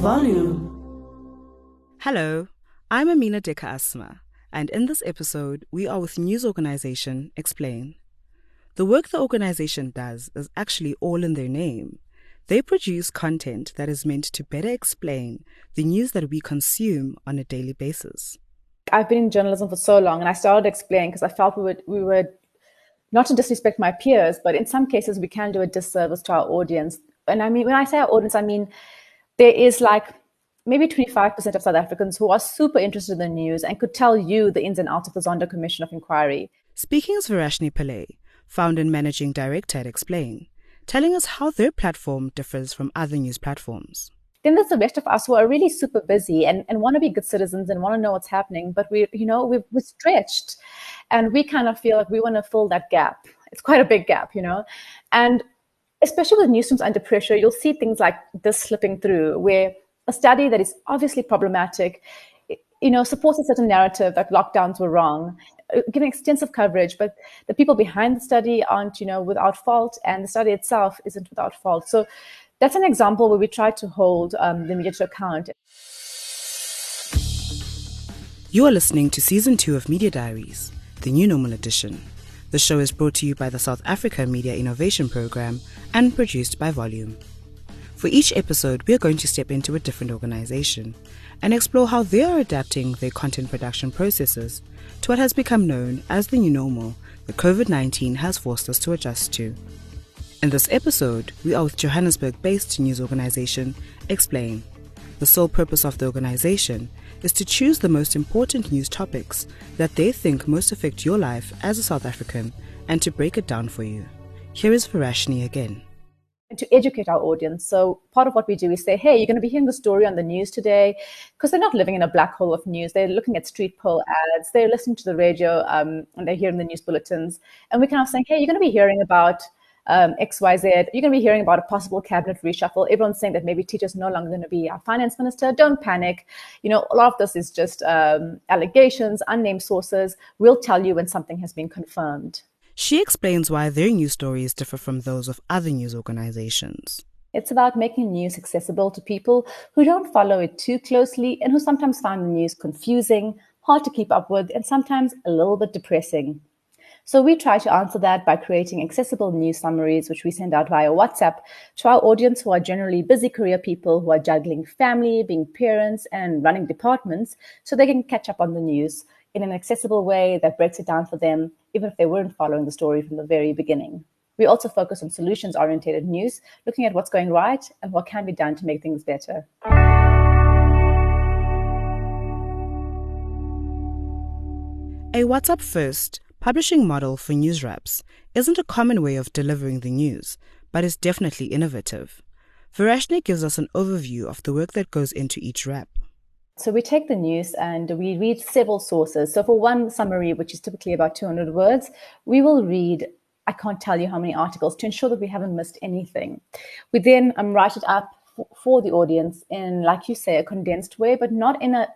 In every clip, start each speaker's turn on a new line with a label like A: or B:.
A: Volume.
B: Hello, I'm Amina Deka Asma, and in this episode, we are with news organization Explain. The work the organization does is actually all in their name. They produce content that is meant to better explain the news that we consume on a daily basis.
C: I've been in journalism for so long, and I started explaining because I felt we would we would not to disrespect my peers, but in some cases we can do a disservice to our audience. And I mean, when I say our audience, I mean there is like maybe 25% of South Africans who are super interested in the news and could tell you the ins and outs of the Zondo Commission of Inquiry.
B: Speaking is Varashni Pillay, founder and managing director at Explain, telling us how their platform differs from other news platforms.
C: Then there's the rest of us who are really super busy and, and want to be good citizens and want to know what's happening, but we, you know, we're, we're stretched and we kind of feel like we want to fill that gap. It's quite a big gap, you know, and especially with newsrooms under pressure, you'll see things like this slipping through where a study that is obviously problematic, you know, supports a certain narrative that lockdowns were wrong, uh, giving extensive coverage, but the people behind the study aren't, you know, without fault, and the study itself isn't without fault. So that's an example where we try to hold um, the media to account.
B: You are listening to season two of Media Diaries, the new normal edition. The show is brought to you by the South Africa Media Innovation Program and produced by Volume. For each episode, we are going to step into a different organization and explore how they are adapting their content production processes to what has become known as the new normal that COVID 19 has forced us to adjust to. In this episode, we are with Johannesburg based news organization Explain. The sole purpose of the organization is to choose the most important news topics that they think most affect your life as a South African and to break it down for you. Here is Varashni again
C: to educate our audience. So part of what we do is say, hey, you're going to be hearing the story on the news today, because they're not living in a black hole of news. They're looking at street pole ads, they're listening to the radio, um, and they're hearing the news bulletins. And we kind of saying, hey, you're going to be hearing about um, XYZ. You're going to be hearing about a possible cabinet reshuffle. Everyone's saying that maybe teachers no longer going to be our finance minister. Don't panic. You know, a lot of this is just um, allegations, unnamed sources. We'll tell you when something has been confirmed.
B: She explains why their news stories differ from those of other news organizations.
C: It's about making news accessible to people who don't follow it too closely and who sometimes find the news confusing, hard to keep up with, and sometimes a little bit depressing. So we try to answer that by creating accessible news summaries, which we send out via WhatsApp to our audience who are generally busy career people who are juggling family, being parents, and running departments, so they can catch up on the news in an accessible way that breaks it down for them, even if they weren't following the story from the very beginning. We also focus on solutions oriented news, looking at what's going right and what can be done to make things better.
B: A WhatsApp first publishing model for news wraps isn't a common way of delivering the news, but is definitely innovative. Varashni gives us an overview of the work that goes into each wrap.
C: So we take the news and we read several sources. So for one summary, which is typically about 200 words, we will read I can't tell you how many articles to ensure that we haven't missed anything. We then um, write it up for the audience in, like you say, a condensed way, but not in a,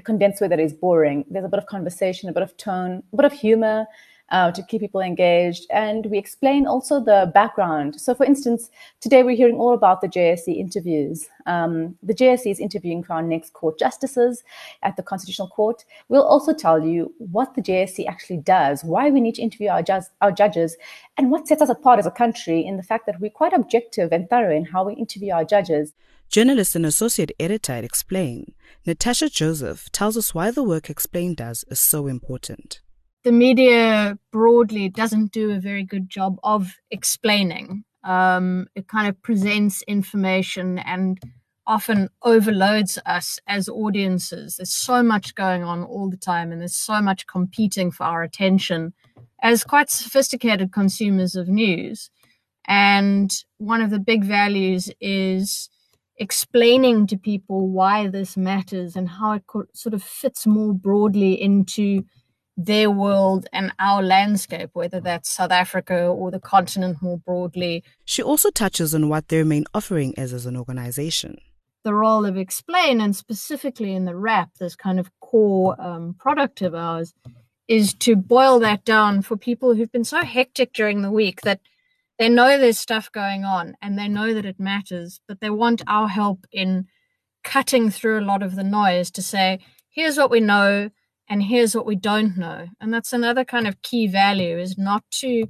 C: a condensed way that is boring. There's a bit of conversation, a bit of tone, a bit of humor, uh, to keep people engaged. And we explain also the background. So, for instance, today we're hearing all about the JSC interviews. Um, the JSC is interviewing for our next court justices at the Constitutional Court. We'll also tell you what the JSC actually does, why we need to interview our, ju- our judges, and what sets us apart as a country in the fact that we're quite objective and thorough in how we interview our judges.
B: Journalist and associate editor at Explain, Natasha Joseph tells us why the work Explain does is so important
D: the media broadly doesn't do a very good job of explaining. Um, it kind of presents information and often overloads us as audiences. There's so much going on all the time, and there's so much competing for our attention as quite sophisticated consumers of news. And one of the big values is explaining to people why this matters and how it sort of fits more broadly into their world and our landscape, whether that's South Africa or the continent more broadly.
B: She also touches on what their main offering is as an organization.
D: The role of Explain, and specifically in the wrap, this kind of core um, product of ours, is to boil that down for people who've been so hectic during the week that they know there's stuff going on and they know that it matters, but they want our help in cutting through a lot of the noise to say, here's what we know and here's what we don't know. And that's another kind of key value is not to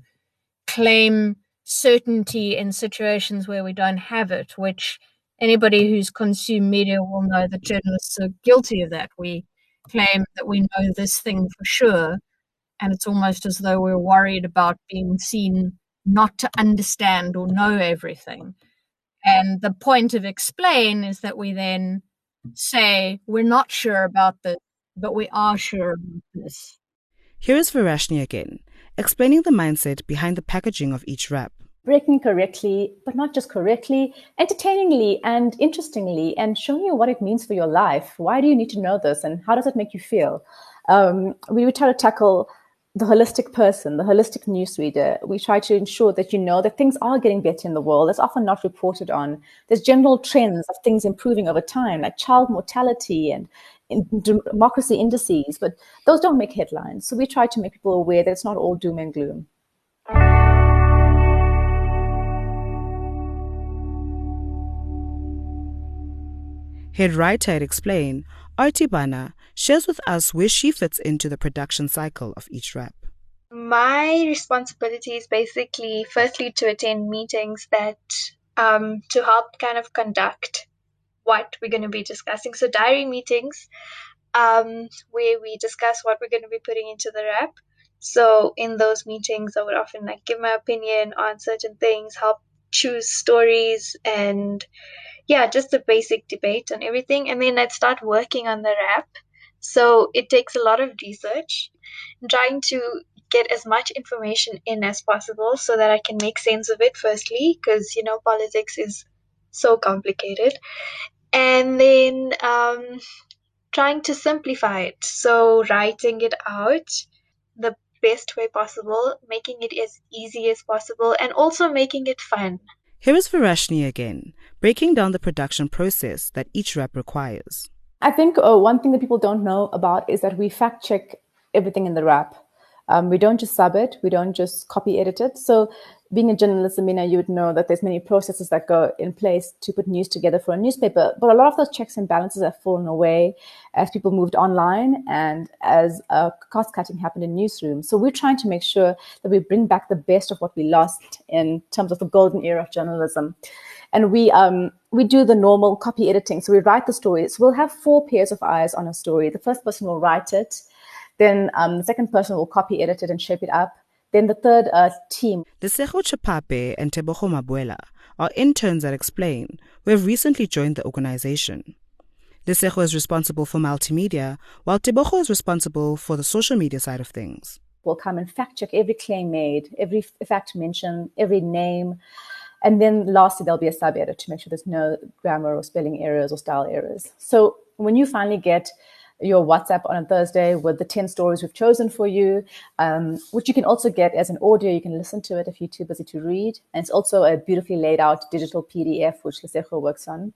D: claim certainty in situations where we don't have it, which anybody who's consumed media will know that journalists are guilty of that. We claim that we know this thing for sure, and it's almost as though we're worried about being seen not to understand or know everything. And the point of explain is that we then say, we're not sure about this, but we are sure about this.
B: Here is Varashni again, explaining the mindset behind the packaging of each wrap.
C: Breaking correctly, but not just correctly, entertainingly and interestingly, and showing you what it means for your life. Why do you need to know this, and how does it make you feel? Um, we would try to tackle the holistic person, the holistic newsreader, we try to ensure that you know that things are getting better in the world. That's often not reported on. There's general trends of things improving over time, like child mortality and democracy indices, but those don't make headlines. So we try to make people aware that it's not all doom and gloom.
B: Head writer at Explain, Artie Bana, shares with us where she fits into the production cycle of each wrap.
A: My responsibility is basically, firstly, to attend meetings that um, to help kind of conduct what we're going to be discussing. So, diary meetings um, where we discuss what we're going to be putting into the wrap. So, in those meetings, I would often like give my opinion on certain things, help choose stories, and yeah, just a basic debate on everything. And then I'd start working on the wrap. so it takes a lot of research, trying to get as much information in as possible so that I can make sense of it, firstly, because, you know, politics is so complicated. And then um, trying to simplify it. So writing it out the best way possible, making it as easy as possible, and also making it fun.
B: Here is Varashni again, breaking down the production process that each wrap requires.
C: I think uh, one thing that people don't know about is that we fact check everything in the wrap. Um, we don't just sub it, we don't just copy edit it. So, being a journalist, Amina, you would know that there's many processes that go in place to put news together for a newspaper. But a lot of those checks and balances have fallen away as people moved online and as uh, cost cutting happened in newsrooms. So, we're trying to make sure that we bring back the best of what we lost in terms of the golden era of journalism and we um, we do the normal copy editing. So we write the stories. We'll have four pairs of eyes on a story. The first person will write it, then um, the second person will copy edit it and shape it up. Then the third uh, team.
B: Lesego Chapape and Tebogo Mabuela are interns at Explain who have recently joined the organization. Lesego is responsible for multimedia, while Tebogo is responsible for the social media side of things.
C: We'll come and fact check every claim made, every fact mentioned, every name. And then lastly, there'll be a sub edit to make sure there's no grammar or spelling errors or style errors. So when you finally get your WhatsApp on a Thursday with the 10 stories we've chosen for you, um, which you can also get as an audio. You can listen to it if you're too busy to read. And it's also a beautifully laid out digital PDF, which Lesego works on.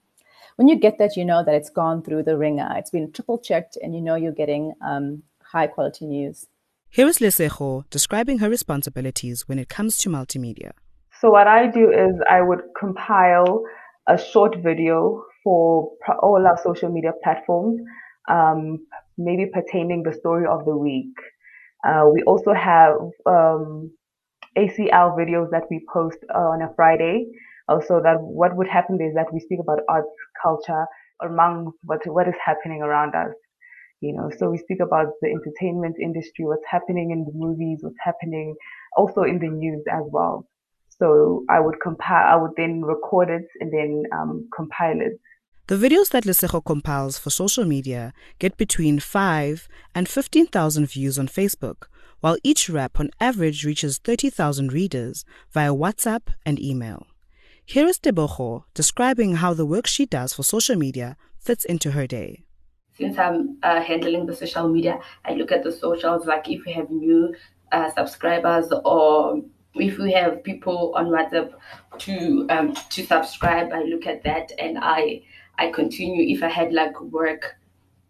C: When you get that, you know that it's gone through the wringer. It's been triple checked and you know you're getting um, high quality news.
B: Here is Lesego describing her responsibilities when it comes to multimedia.
E: So what I do is I would compile a short video for all our social media platforms, um, maybe pertaining the story of the week. Uh, we also have um, ACL videos that we post on a Friday. Also, that what would happen is that we speak about arts, culture, among what what is happening around us. You know, so we speak about the entertainment industry, what's happening in the movies, what's happening also in the news as well. So I would compile, I would then record it and then um, compile it.
B: The videos that Lesego compiles for social media get between 5 and 15,000 views on Facebook, while each wrap on average reaches 30,000 readers via WhatsApp and email. Here is Tebogo describing how the work she does for social media fits into her day.
F: Since I'm uh, handling the social media, I look at the socials, like if we have new uh, subscribers or if we have people on WhatsApp to um, to subscribe, I look at that and I I continue. If I had like work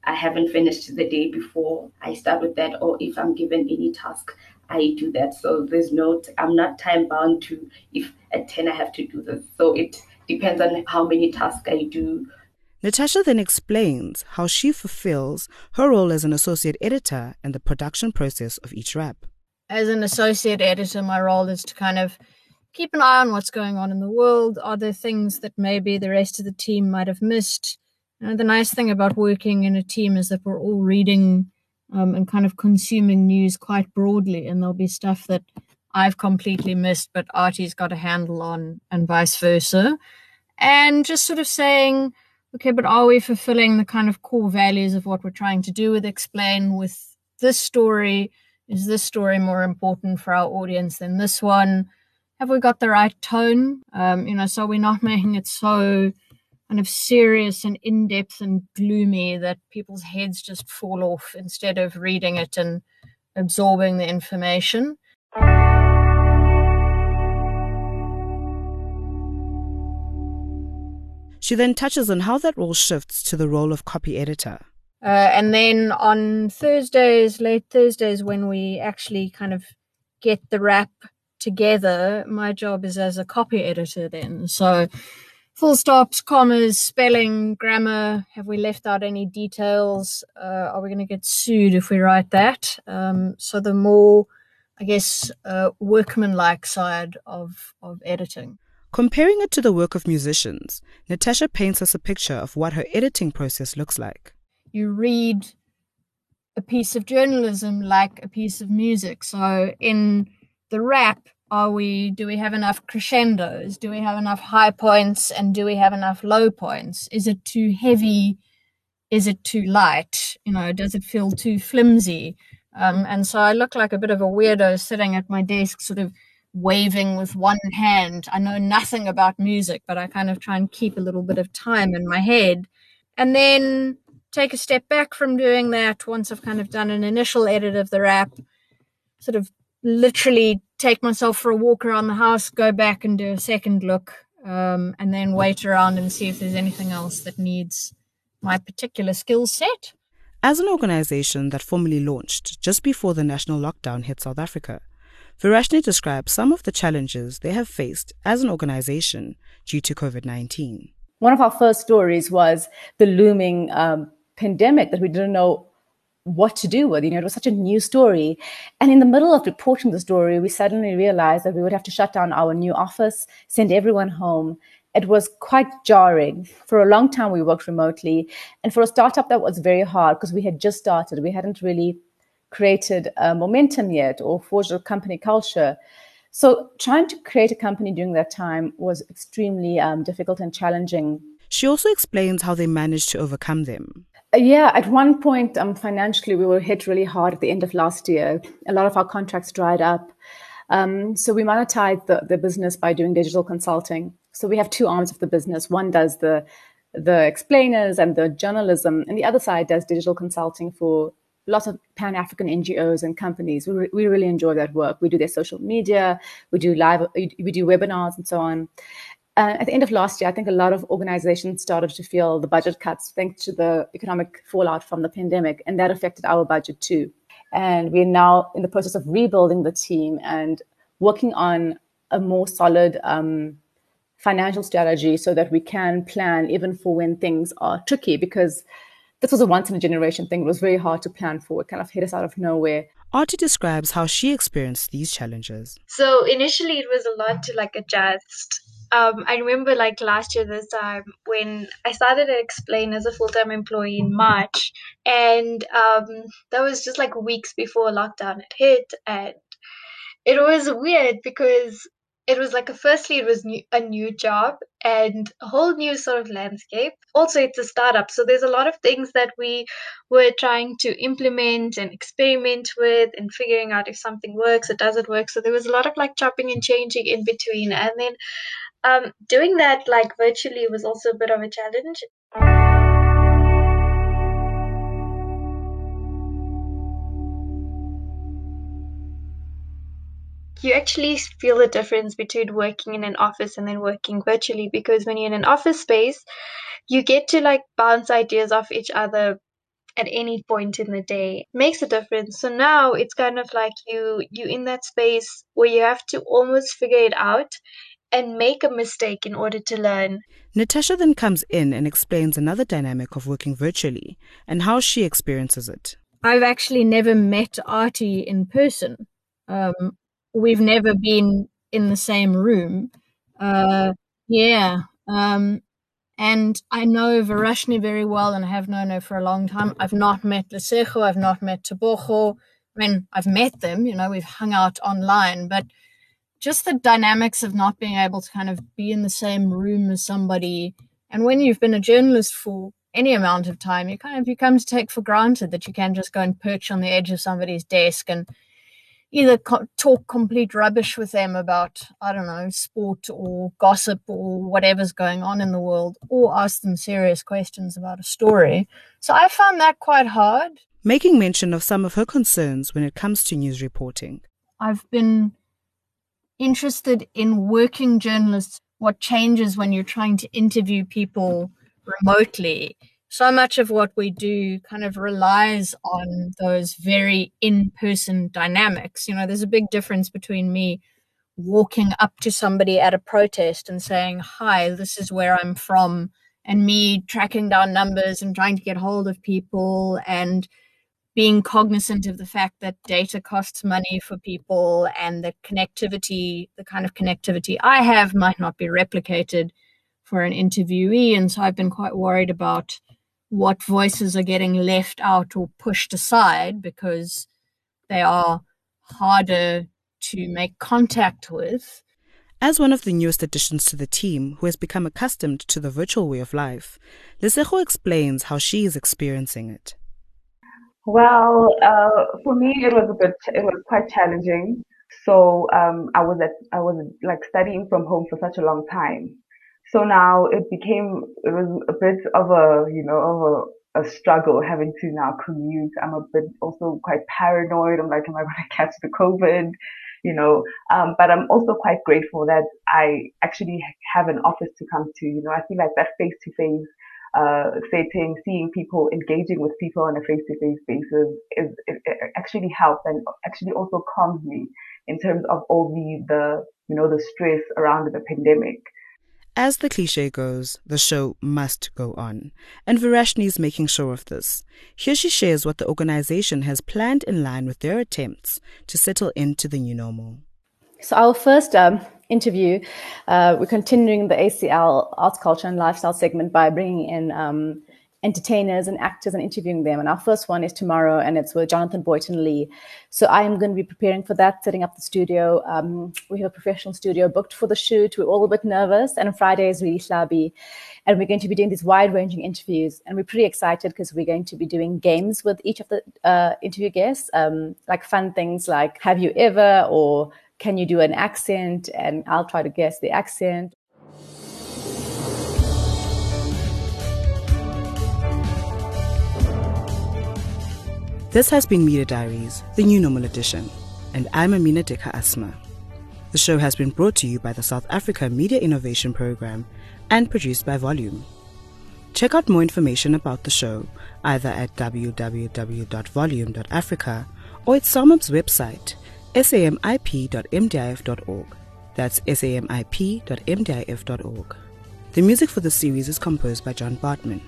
F: I haven't finished the day before, I start with that. Or if I'm given any task, I do that. So there's no, I'm not time bound to if at 10 I have to do this. So it depends on how many tasks I do.
B: Natasha then explains how she fulfills her role as an associate editor in the production process of each wrap.
D: As an associate editor, my role is to kind of keep an eye on what's going on in the world. Are there things that maybe the rest of the team might have missed? You know, the nice thing about working in a team is that we're all reading um, and kind of consuming news quite broadly, and there'll be stuff that I've completely missed, but Artie's got a handle on, and vice versa. And just sort of saying, okay, but are we fulfilling the kind of core values of what we're trying to do with Explain with this story? Is this story more important for our audience than this one? Have we got the right tone? Um, you know, so we're not making it so kind of serious and in depth and gloomy that people's heads just fall off instead of reading it and absorbing the information.
B: She then touches on how that role shifts to the role of copy editor.
D: Uh, and then on Thursdays, late Thursdays, when we actually kind of get the wrap together, my job is as a copy editor then. So full stops, commas, spelling, grammar. Have we left out any details? Uh, are we going to get sued if we write that? Um, so the more, I guess, uh, workmanlike side of of editing.
B: Comparing it to the work of musicians, Natasha paints us a picture of what her editing process looks like.
D: You read a piece of journalism like a piece of music. So in the wrap, are we do we have enough crescendos? Do we have enough high points and do we have enough low points? Is it too heavy? Is it too light? You know, does it feel too flimsy? Um, and so I look like a bit of a weirdo sitting at my desk, sort of waving with one hand. I know nothing about music, but I kind of try and keep a little bit of time in my head. And then take a step back from doing that once I've kind of done an initial edit of the wrap, sort of literally take myself for a walk around the house, go back and do a second look, um, and then wait around and see if there's anything else that needs my particular skill set.
B: As an organization that formally launched just before the national lockdown hit South Africa, Varashni describes some of the challenges they have faced as an organization due to COVID 19.
C: One of our first stories was the looming um, pandemic that we didn't know what to do with. You know, it was such a new story. And in the middle of reporting the story, we suddenly realized that we would have to shut down our new office, send everyone home. It was quite jarring. For a long time, we worked remotely. And for a startup, that was very hard because we had just started. We hadn't really created a momentum yet or forged a company culture. So trying to create a company during that time was extremely um, difficult and challenging.
B: She also explains how they managed to overcome them.
C: Yeah, at one point, um, financially, we were hit really hard at the end of last year. A lot of our contracts dried up. Um, so we monetized the, the business by doing digital consulting. So we have two arms of the business. One does the the explainers and the journalism, and the other side does digital consulting for lots of Pan African NGOs and companies. We, re- we really enjoy that work. We do their social media, we do live, we do webinars and so on. Uh, at the end of last year, I think a lot of organizations started to feel the budget cuts thanks to the economic fallout from the pandemic, and that affected our budget too. And we're now in the process of rebuilding the team and working on a more solid um, financial strategy so that we can plan even for when things are tricky because this was a once in a generation thing. It was very hard to plan for. It kind of hit us out of nowhere.
B: Artie describes how she experienced these challenges.
A: So initially, it was a lot to like adjust. Um, I remember like last year this time when I started to explain as a full time employee in March, and um, that was just like weeks before lockdown had hit, and it was weird because it was like a firstly it was new, a new job and a whole new sort of landscape. Also it's a startup so there's a lot of things that we were trying to implement and experiment with and figuring out if something works or doesn't work. So there was a lot of like chopping and changing in between. And then um, doing that like virtually was also a bit of a challenge you actually feel the difference between working in an office and then working virtually because when you're in an office space you get to like bounce ideas off each other at any point in the day makes a difference. So now it's kind of like you you in that space where you have to almost figure it out and make a mistake in order to learn.
B: Natasha then comes in and explains another dynamic of working virtually and how she experiences it.
D: I've actually never met Artie in person. Um, we've never been in the same room. Uh, yeah. Um, and I know Varashni very well and I have known her for a long time. I've not met Lesego, I've not met Tebogo. I mean, I've met them, you know, we've hung out online, but just the dynamics of not being able to kind of be in the same room as somebody. And when you've been a journalist for any amount of time, you kind of you come to take for granted that you can just go and perch on the edge of somebody's desk and either co- talk complete rubbish with them about I don't know sport or gossip or whatever's going on in the world, or ask them serious questions about a story. So I found that quite hard.
B: Making mention of some of her concerns when it comes to news reporting.
D: I've been interested in working journalists. What changes when you're trying to interview people remotely. So much of what we do kind of relies on those very in person dynamics. You know, there's a big difference between me walking up to somebody at a protest and saying, Hi, this is where I'm from, and me tracking down numbers and trying to get hold of people and being cognizant of the fact that data costs money for people and the connectivity, the kind of connectivity I have, might not be replicated for an interviewee. And so I've been quite worried about what voices are getting left out or pushed aside because they are harder to make contact with.
B: As one of the newest additions to the team who has become accustomed to the virtual way of life, Lesego explains how she is experiencing it.
E: Well, uh, for me, it was a bit, it was quite challenging. So um, I was at, I was like studying from home for such a long time. So now it became, it was a bit of a, you know, of a, a struggle having to now commute. I'm a bit also quite paranoid. I'm like, am I going to catch the COVID? You know, um, but I'm also quite grateful that I actually have an office to come to. You know, I feel like that face to face uh, setting, seeing people, engaging with people on a face-to-face basis is it, it actually helps and actually also calms me in terms of all the the you know the stress around the pandemic.
B: As the cliche goes, the show must go on, and Varashni is making sure of this. Here she shares what the organization has planned in line with their attempts to settle into the new normal.
C: So, our first um, interview, uh, we're continuing the ACL arts, culture, and lifestyle segment by bringing in um, entertainers and actors and interviewing them. And our first one is tomorrow, and it's with Jonathan Boynton Lee. So I am going to be preparing for that, setting up the studio. Um, we have a professional studio booked for the shoot. We're all a bit nervous, and Friday is really slabby. And we're going to be doing these wide-ranging interviews, and we're pretty excited because we're going to be doing games with each of the uh, interview guests, um, like fun things like "Have you ever?" or "Can you do an accent?" And I'll try to guess the accent.
B: This has been Media Diaries, the new normal edition, and I'm Amina Deka Asma. The show has been brought to you by the South Africa Media Innovation Program and produced by Volume. Check out more information about the show either at www.volume.africa or at SAMIP's website, samip.mdif.org. That's samip.mdif.org. The music for the series is composed by John Bartman.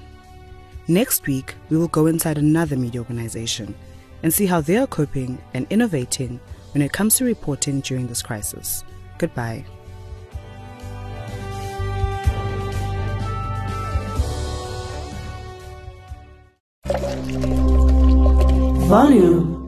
B: Next week, we will go inside another media organization and see how they are coping and innovating when it comes to reporting during this crisis. Goodbye. Volume